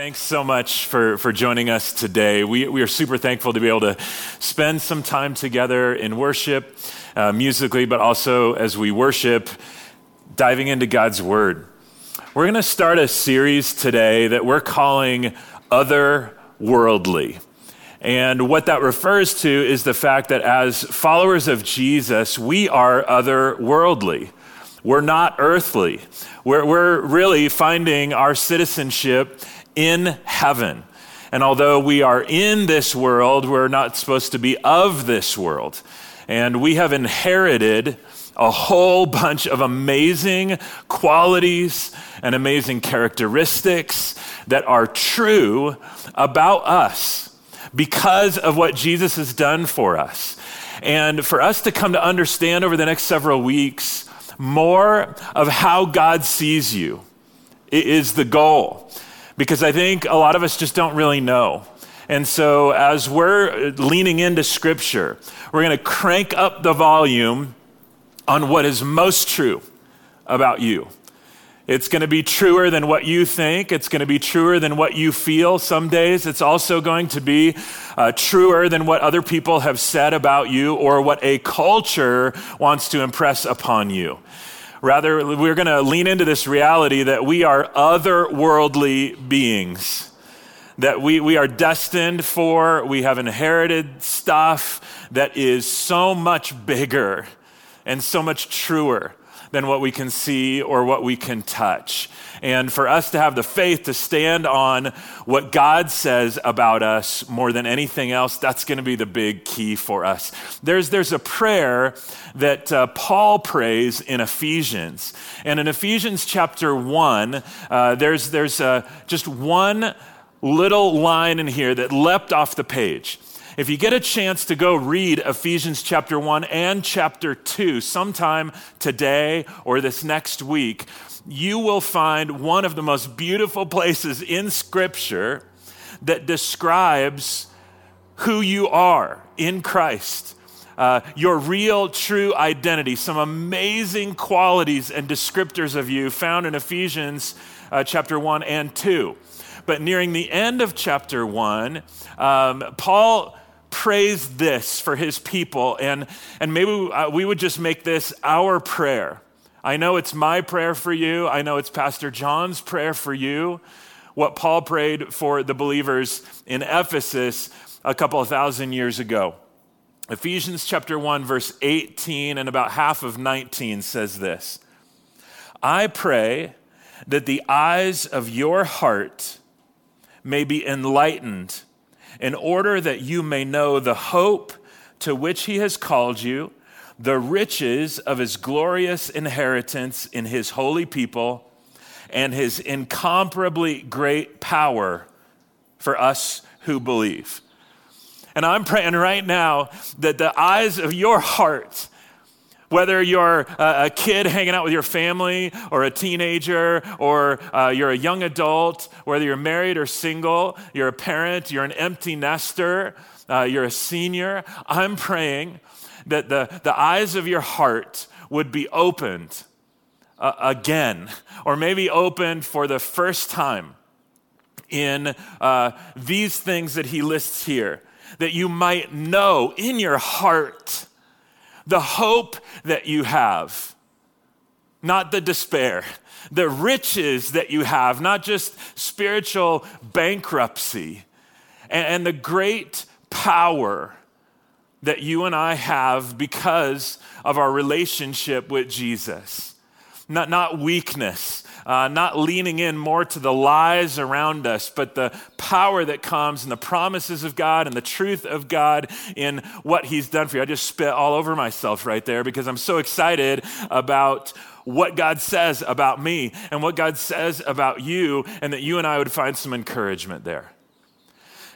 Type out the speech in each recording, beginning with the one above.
Thanks so much for, for joining us today. We, we are super thankful to be able to spend some time together in worship, uh, musically, but also as we worship, diving into God's Word. We're going to start a series today that we're calling Otherworldly. And what that refers to is the fact that as followers of Jesus, we are otherworldly. We're not earthly. We're, we're really finding our citizenship in heaven. And although we are in this world, we're not supposed to be of this world. And we have inherited a whole bunch of amazing qualities and amazing characteristics that are true about us because of what Jesus has done for us. And for us to come to understand over the next several weeks more of how God sees you is the goal because I think a lot of us just don't really know. And so, as we're leaning into Scripture, we're going to crank up the volume on what is most true about you. It's going to be truer than what you think. It's going to be truer than what you feel some days. It's also going to be uh, truer than what other people have said about you or what a culture wants to impress upon you. Rather, we're going to lean into this reality that we are otherworldly beings, that we, we are destined for, we have inherited stuff that is so much bigger and so much truer than what we can see or what we can touch. And for us to have the faith to stand on what God says about us more than anything else, that's going to be the big key for us. There's, there's a prayer that uh, Paul prays in Ephesians. And in Ephesians chapter 1, uh, there's, there's uh, just one little line in here that leapt off the page. If you get a chance to go read Ephesians chapter 1 and chapter 2 sometime today or this next week, you will find one of the most beautiful places in Scripture that describes who you are in Christ. Uh, your real, true identity, some amazing qualities and descriptors of you found in Ephesians uh, chapter 1 and 2. But nearing the end of chapter 1, um, Paul prays this for his people, and, and maybe we, uh, we would just make this our prayer I know it's my prayer for you. I know it's Pastor John's prayer for you. What Paul prayed for the believers in Ephesus a couple of thousand years ago. Ephesians chapter 1, verse 18 and about half of 19 says this I pray that the eyes of your heart may be enlightened in order that you may know the hope to which he has called you the riches of his glorious inheritance in his holy people and his incomparably great power for us who believe. And I'm praying right now that the eyes of your heart, whether you're a kid hanging out with your family, or a teenager, or uh, you're a young adult, whether you're married or single, you're a parent, you're an empty nester, uh, you're a senior, I'm praying that the, the eyes of your heart would be opened uh, again, or maybe opened for the first time in uh, these things that he lists here, that you might know in your heart the hope that you have, not the despair, the riches that you have, not just spiritual bankruptcy, and, and the great power that you and I have because of our relationship with Jesus. Not, not weakness, uh, not leaning in more to the lies around us, but the power that comes and the promises of God and the truth of God in what He's done for you. I just spit all over myself right there because I'm so excited about what God says about me and what God says about you, and that you and I would find some encouragement there.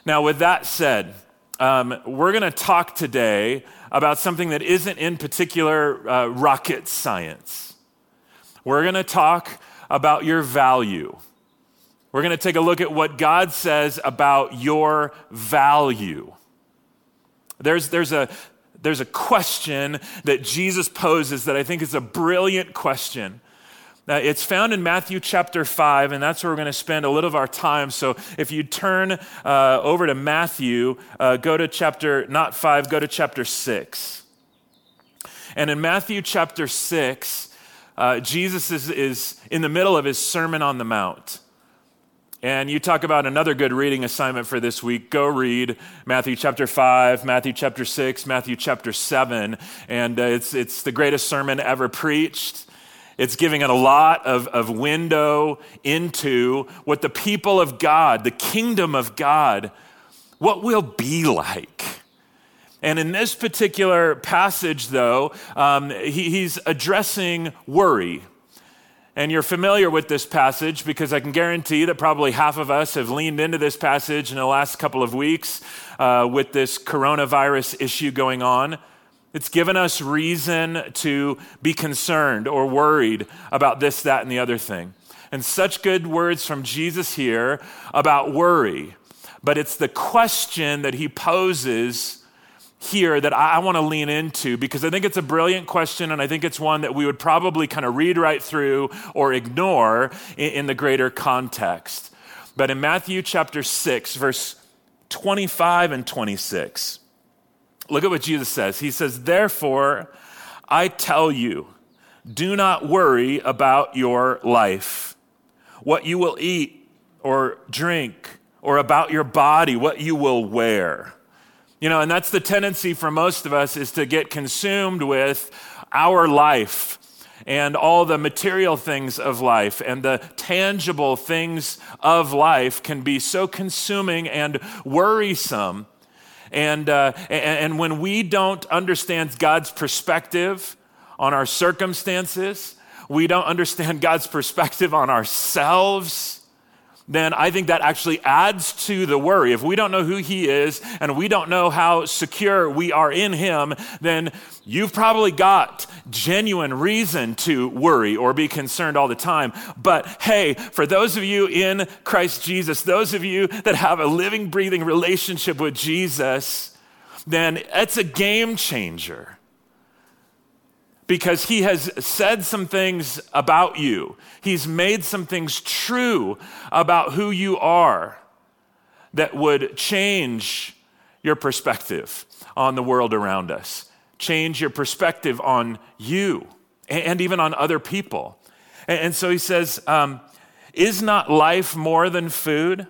Now, with that said, um, we're going to talk today about something that isn't in particular uh, rocket science. We're going to talk about your value. We're going to take a look at what God says about your value. There's, there's, a, there's a question that Jesus poses that I think is a brilliant question. Now, it's found in Matthew chapter 5, and that's where we're going to spend a little of our time. So if you turn uh, over to Matthew, uh, go to chapter, not 5, go to chapter 6. And in Matthew chapter 6, uh, Jesus is, is in the middle of his Sermon on the Mount. And you talk about another good reading assignment for this week. Go read Matthew chapter 5, Matthew chapter 6, Matthew chapter 7. And uh, it's, it's the greatest sermon ever preached. It's giving it a lot of, of window into what the people of God, the kingdom of God, what will be like. And in this particular passage, though, um, he, he's addressing worry. And you're familiar with this passage because I can guarantee that probably half of us have leaned into this passage in the last couple of weeks uh, with this coronavirus issue going on. It's given us reason to be concerned or worried about this, that, and the other thing. And such good words from Jesus here about worry. But it's the question that he poses here that I, want to lean into because I think it's a brilliant question and I think it's one that we would probably kind of read right through or ignore in, in the greater context. But in Matthew chapter 6, verse 25 and 26, Look at what Jesus says. He says, Therefore, I tell you, do not worry about your life, what you will eat or drink, or about your body, what you will wear. You know, and that's the tendency for most of us is to get consumed with our life and all the material things of life and the tangible things of life can be so consuming and worrisome. And, uh, and when we don't understand God's perspective on our circumstances, we don't understand God's perspective on ourselves, then I think that actually adds to the worry. If we don't know who He is and we don't know how secure we are in Him, then you've probably got genuine reason to worry or be concerned all the time. But hey, for those of you in Christ Jesus, those of you that have a living, breathing relationship with Jesus, then it's a game changer because he has said some things about you. He's made some things true about who you are that would change your perspective on the world around us, change your perspective on you and even on other people. And so he says, um, Is not life more than food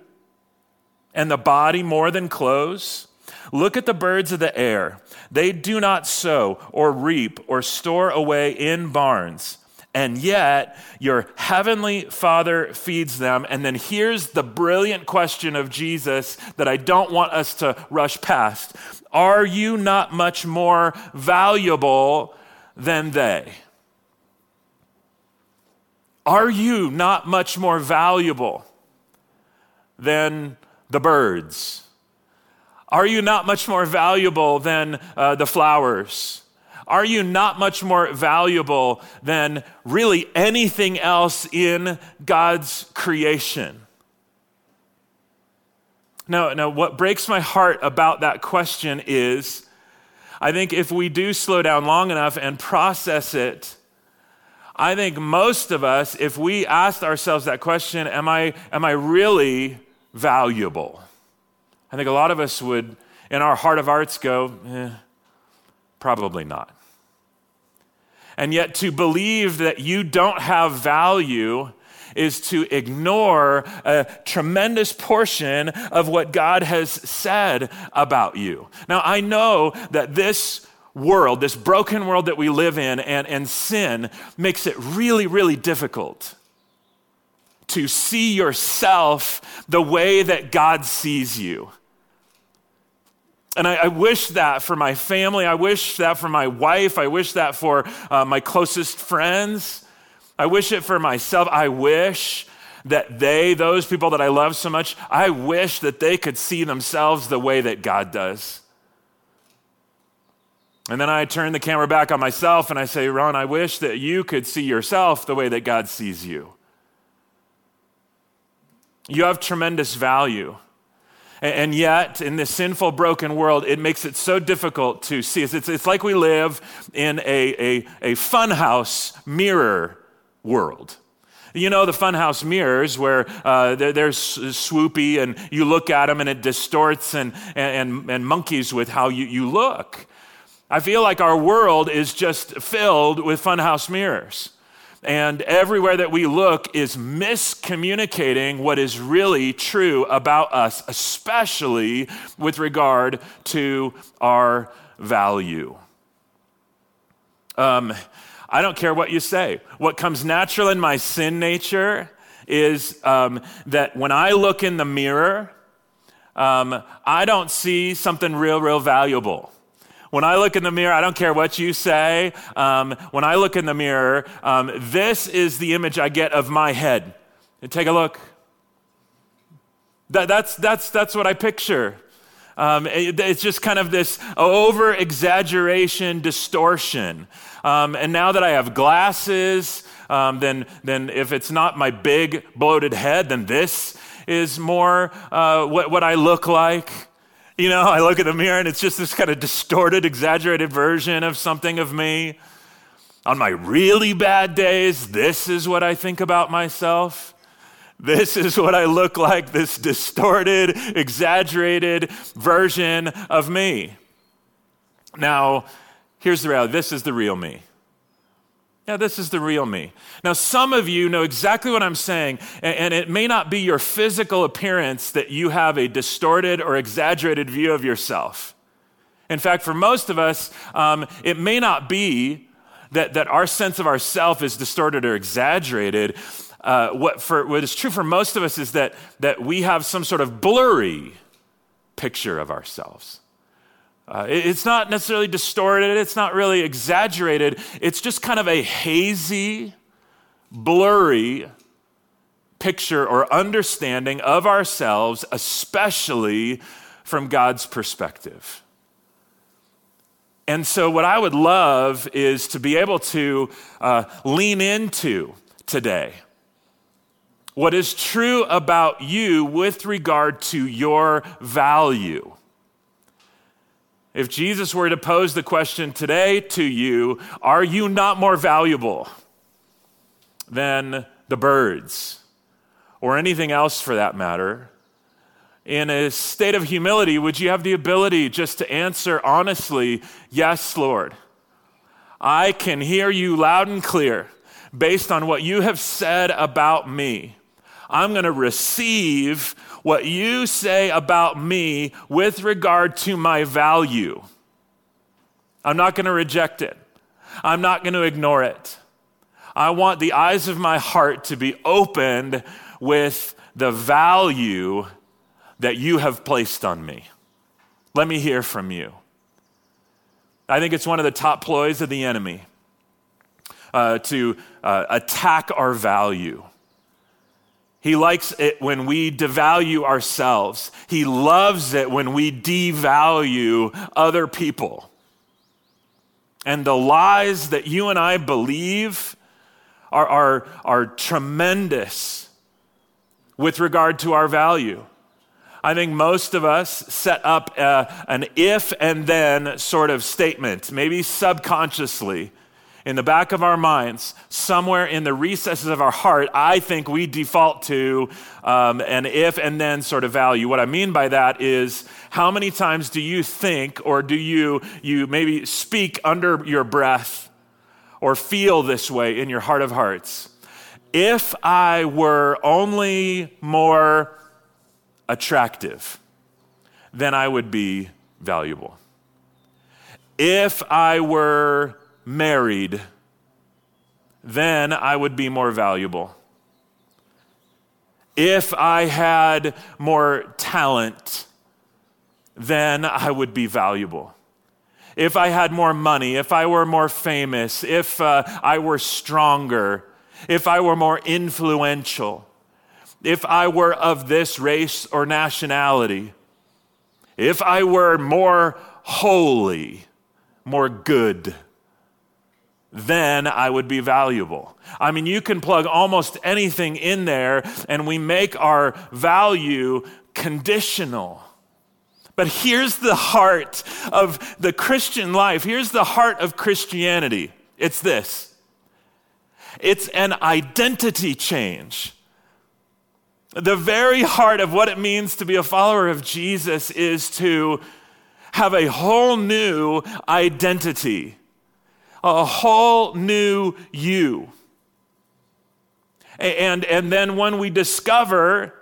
and the body more than clothes? Look at the birds of the air. They do not sow or reap or store away in barns, and yet your heavenly Father feeds them. And then here's the brilliant question of Jesus that I don't want us to rush past Are you not much more valuable than they? Are you not much more valuable than the birds? Are you not much more valuable than uh, the flowers? Are you not much more valuable than really anything else in God's creation? Now, now, what breaks my heart about that question is I think if we do slow down long enough and process it, I think most of us, if we asked ourselves that question, am I, am I really valuable? I think a lot of us would, in our heart of hearts, go, eh, probably not. And yet, to believe that you don't have value is to ignore a tremendous portion of what God has said about you. Now, I know that this world, this broken world that we live in, and, and sin makes it really, really difficult to see yourself the way that God sees you. And I, I, wish that for my family. I wish that for my wife. I wish that for uh, my closest friends. I wish it for myself. I wish that they, those people that I love so much, I wish that they could see themselves the way that God does. And then I turn the camera back on myself and I say, Ron, I wish that you could see yourself the way that God sees you. You have tremendous value. And yet, in this sinful, broken world, it makes it so difficult to see. It's, it's like we live in a, a, a funhouse mirror world. You know the funhouse mirrors where uh, they're, they're, swoopy and you look at them and it distorts and, and, and monkeys with how you, you look. I feel like our world is just filled with funhouse mirrors. And everywhere that we look is miscommunicating what is really true about us, especially with regard to our value. Um, I don't care what you say. What comes natural in my sin nature is um, that when I look in the mirror, um, I don't see something real, real valuable. When I look in the mirror, I don't care what you say. Um, when I look in the mirror, um, this is the image I get of my head. And take a look. That, that's, that's, that's what I picture. Um, it, it's just kind of this over exaggeration, distortion. Um, and now that I have glasses, um, then, then if it's not my big bloated head, then this is more uh, what, what I look like. You know, I look at the mirror and it's just this kind of distorted, exaggerated version of something of me. On my really bad days, this is what I think about myself. This is what I look like, this distorted, exaggerated version of me. Now, here's the reality this is the real me. Yeah, this is the real me. Now, some of you know exactly what I'm saying, and it may not be your physical appearance that you have a distorted or exaggerated view of yourself. In fact, for most of us, um, it may not be that, that our sense of ourself is distorted or exaggerated. Uh, what, for, what is true for most of us is that, that we have some sort of blurry picture of ourselves. Uh, it's not necessarily distorted, it's not really exaggerated. It's just kind of a hazy, blurry picture or understanding of ourselves, especially from God's perspective. And so, what I would love is to be able to uh, lean into today what is true about you with regard to your value. If Jesus were to pose the question today to you, are you not more valuable than the birds or anything else for that matter? In a state of humility, would you have the ability just to answer honestly, Yes, Lord? I can hear you loud and clear based on what you have said about me. I'm going to receive what you say about me with regard to my value. I'm not going to reject it. I'm not going to ignore it. I want the eyes of my heart to be opened with the value that you have placed on me. Let me hear from you. I think it's one of the top ploys of the enemy uh, to uh, attack our value. He likes it when we devalue ourselves. He loves it when we devalue other people. And the lies that you and I believe are, are, are tremendous with regard to our value. I think most of us set up a, an if and then sort of statement, maybe subconsciously in the back of our minds, somewhere in the recesses of our heart, I think we default to um, an if and then sort of value. What I mean by that is how many times do you think or do you, you maybe speak under your breath or feel this way in your heart of hearts? If I were only more attractive, then I would be valuable. If I were married, then I would be more valuable. If I had more talent, then I would be valuable. If I had more money, if I were more famous, if uh, I were stronger, if I were more influential, if I were of this race or nationality, if I were more holy, more good, then I would be valuable. I mean, you can plug almost anything in there, and we make our value conditional. But here's the heart of the Christian life. Here's the heart of Christianity it's this it's an identity change. The very heart of what it means to be a follower of Jesus is to have a whole new identity, a whole new you. And, and then when we discover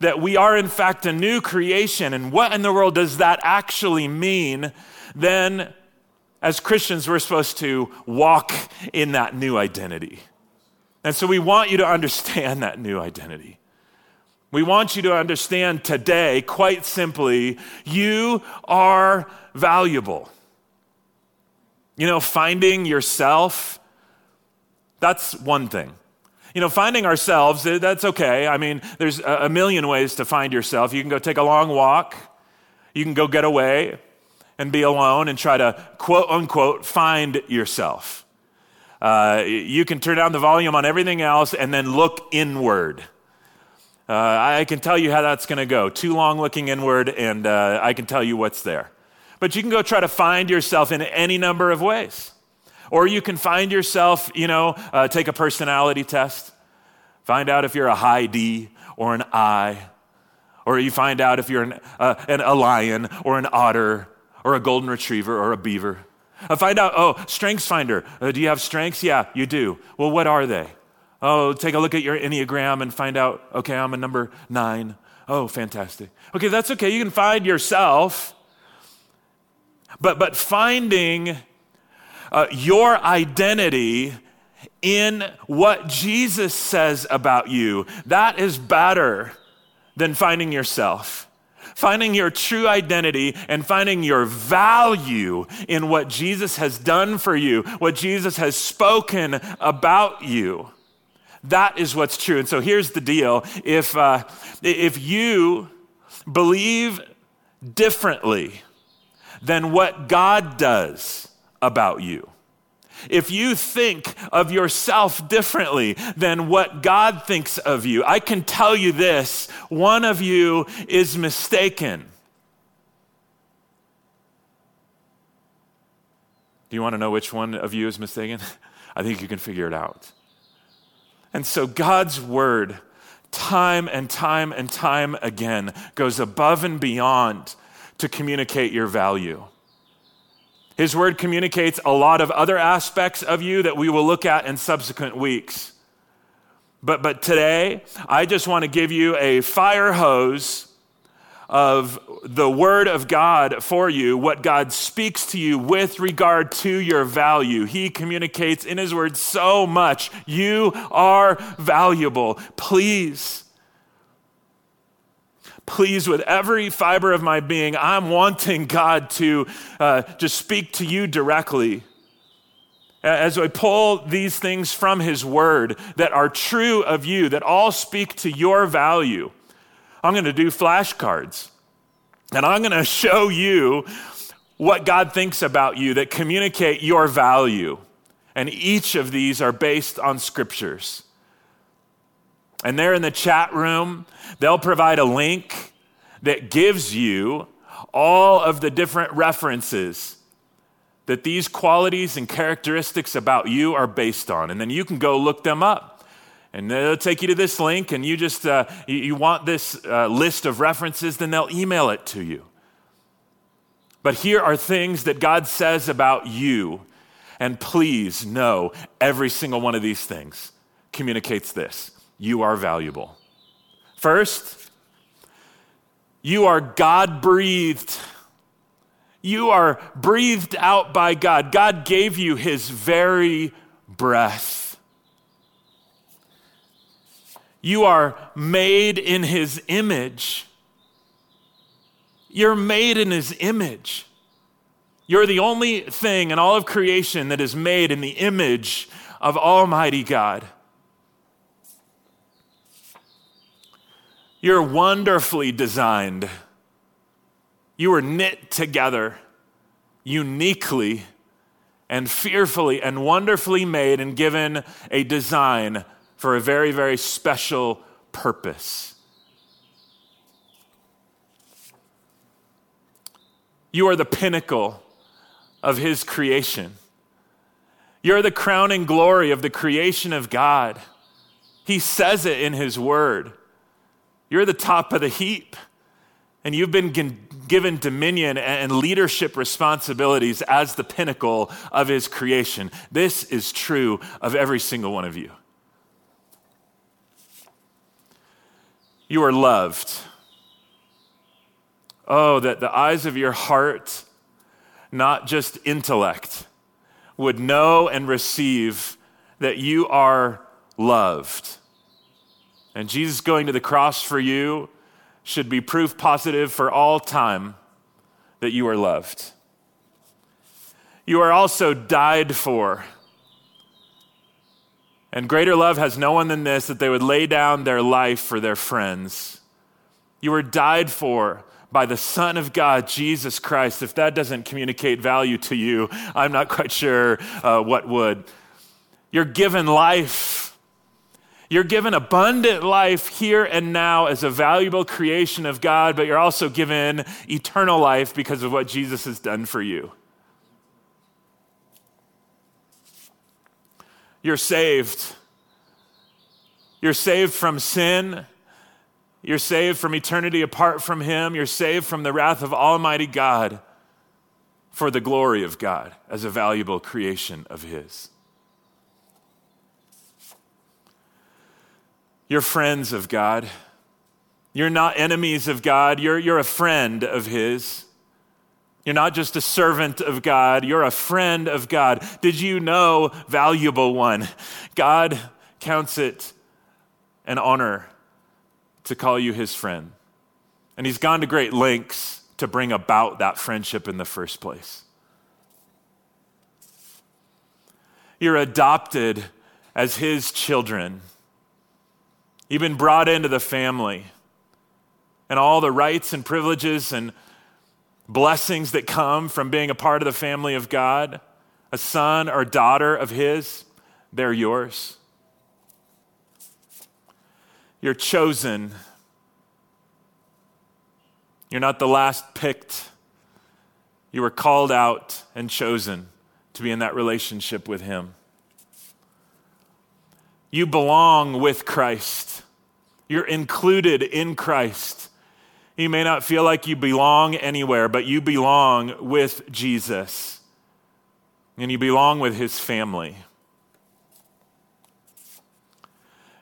that we are in fact a new creation, and what in the world does that actually mean, then as Christians, we're supposed to walk in that new identity. And so we want you to understand that new identity. We want you to understand today, quite simply, you are valuable. You know, finding yourself, that's one thing. You know, finding ourselves, eh, that's okay. I mean, there's a million ways to find yourself. You can go take a long walk, you can go get away and be alone and try to quote unquote find yourself. Uh, you can turn down the volume on everything else and then look inward. Uh, I can tell you how that's going to go. Too long looking inward, and uh, I can tell you what's there. But you can go try to find yourself in any number of ways. Or you can find yourself, you know, uh, take a personality test, find out if you're a high D or an I, or you find out if you're an, uh, an, a lion or an otter or a golden retriever or a beaver. Uh, find out, oh, strengths finder. Uh, do you have strengths? Yeah, you do. Well, what are they? Oh, take a look at your Enneagram and find out, okay, I'm a number nine. Oh, fantastic. Okay, that's okay. You can find yourself. But, but finding uh, your identity in what Jesus says about you, that is better than finding yourself. Finding your true identity and finding your value in what Jesus has done for you, what Jesus has spoken about you. That is what's true. And so here's the deal if, uh, if you believe differently than what God does about you, if you think of yourself differently than what God thinks of you, I can tell you this one of you is mistaken. Do you want to know which one of you is mistaken? I think you can figure it out. And so God's word, time and time and time again, goes above and beyond to communicate your value. His word communicates a lot of other aspects of you that we will look at in subsequent weeks. But, but today, I just want to give you a fire hose of the Word of God for you, what God speaks to you with regard to your value. He communicates in His Word so much. You are valuable. Please, please, with every fiber of my being, I'm wanting God to uh, just speak to you directly. As I pull these things from His Word that are true of you, that all speak to your value. I'm going to do flashcards. And I'm going to show you what God thinks about you that communicate your value. And each of these are based on scriptures. And they're in the chat room, they'll provide a link that gives you all of the different references that these qualities and characteristics about you are based on. And then you can go look them up. And they'll take you to this link, and you just, uh, you, want this uh, list of references, then they'll email it to you. But here are things that God says about you. And please know every single one of these things communicates this you are valuable. First, you are God breathed. You are breathed out by God. God gave you his very breath. You are made in his image. You're made in his image. You're the only thing in all of creation that is made in the image of Almighty God. You're wonderfully designed. You were knit together uniquely and fearfully and wonderfully made and given a design for a very, very special purpose. You are the pinnacle of His creation. You're the crowning glory of the creation of God. He says it in His Word. You're the top of the heap, and you've been given dominion and leadership responsibilities as the pinnacle of His creation. This is true of every single one of you. You are loved. Oh, that the eyes of your heart, not just intellect, would know and receive that you are loved. And Jesus going to the cross for you should be proof positive for all time that you are loved. You are also died for. And greater love has no one than this that they would lay down their life for their friends. You were died for by the Son of God, Jesus Christ. If that doesn't communicate value to you, I'm not quite sure uh, what would. You're given life. You're given abundant life here and now as a valuable creation of God, but you're also given eternal life because of what Jesus has done for you. You're saved. You're saved from sin. You're saved from eternity apart from Him. You're saved from the wrath of Almighty God for the glory of God as a valuable creation of His. You're friends of God. You're not enemies of God. You're, you're a friend of His. You're not just a servant of God, you're a friend of God. Did you know, valuable one? God counts it an honor to call you his friend. And he's gone to great lengths to bring about that friendship in the first place. You're adopted as his children. You've been brought into the family. And all the rights and privileges and blessings that come from being a part of the family of God, a son or daughter of his, they're yours. You're chosen. You're not the last picked. You were called out and chosen to be in that relationship with Him. You belong with Christ. You're included in Christ. You may not feel like you belong anywhere, but you belong with Jesus. And you belong with His family.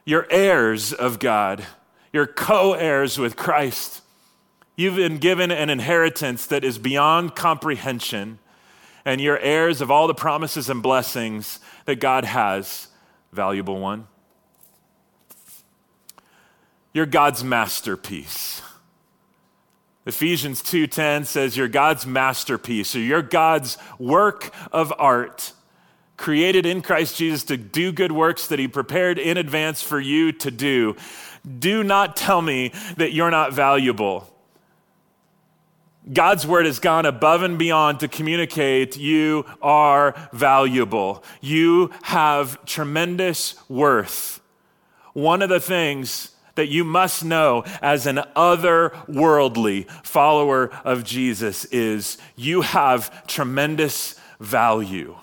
You're heirs of God, you're co heirs with Christ. You've been given an inheritance that is beyond comprehension, and you're heirs of all the promises and blessings that God has, valuable one. You're God's masterpiece. Ephesians 2:10 says you're God's masterpiece, so you're God's work of art created in Christ Jesus to do good works that He prepared in advance for you to do. Do not tell me that you're not valuable. God's word has gone above and beyond to communicate you are valuable. You have tremendous worth. One of the things that you must know as an otherworldly follower of Jesus is you have tremendous value.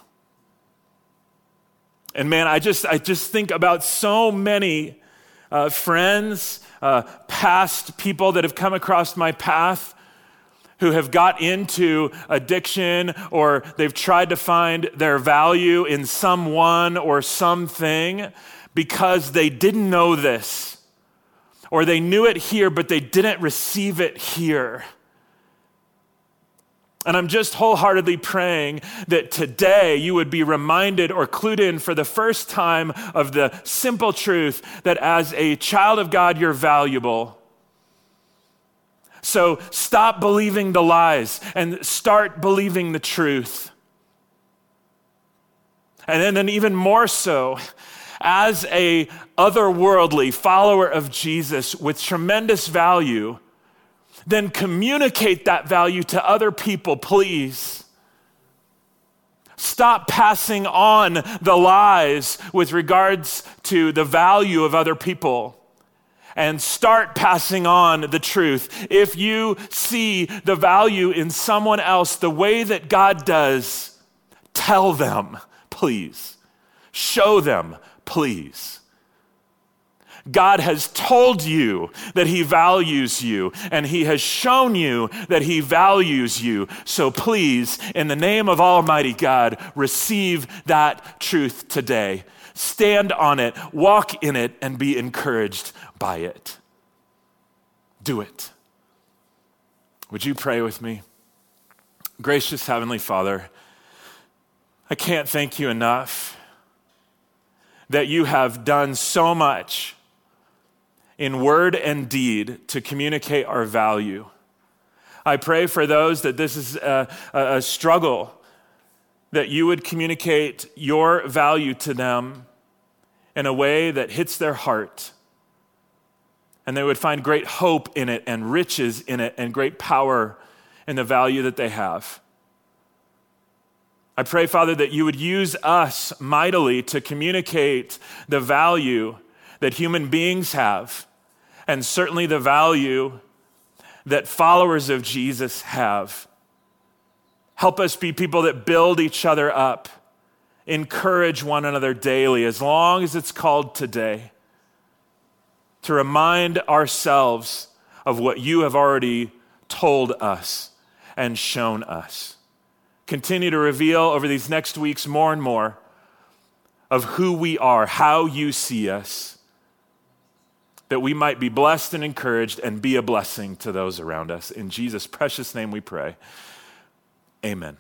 And man, I just, I just think about so many uh, friends, uh, past people that have come across my path who have got into addiction or they've tried to find their value in someone or something because they didn't know this or they knew it here but they didn't receive it here. And I'm just wholeheartedly praying that today you would be reminded or clued in for the first time of the simple truth that as a child of God, you're valuable. So stop believing the lies and start believing the truth. And then, then even more so, as a otherworldly follower of Jesus with tremendous value, then communicate that value to other people, please. Stop passing on the lies with regards to the value of other people and start passing on the truth. If you see the value in someone else the way that God does, tell them, please. Show them, please. God has told you that He values you, and He has shown you that He values you. So please, in the name of Almighty God, receive that truth today. Stand on it, walk in it, and be encouraged by it. Do it. Would you pray with me? Gracious Heavenly Father, I can't thank you enough that you have done so much in word and deed to communicate our value. I pray for those that this is a, a, struggle, that you would communicate your value to them in a way that hits their heart. And they would find great hope in it and riches in it and great power in the value that they have. I pray, Father, that you would use us mightily to communicate the value that human beings have, and certainly the value that followers of Jesus have. Help us be people that build each other up, encourage one another daily, as long as it's called today, to remind ourselves of what you have already told us and shown us. Continue to reveal over these next weeks more and more of who we are, how you see us, that we might be blessed and encouraged and be a blessing to those around us. In Jesus' precious name we pray. Amen.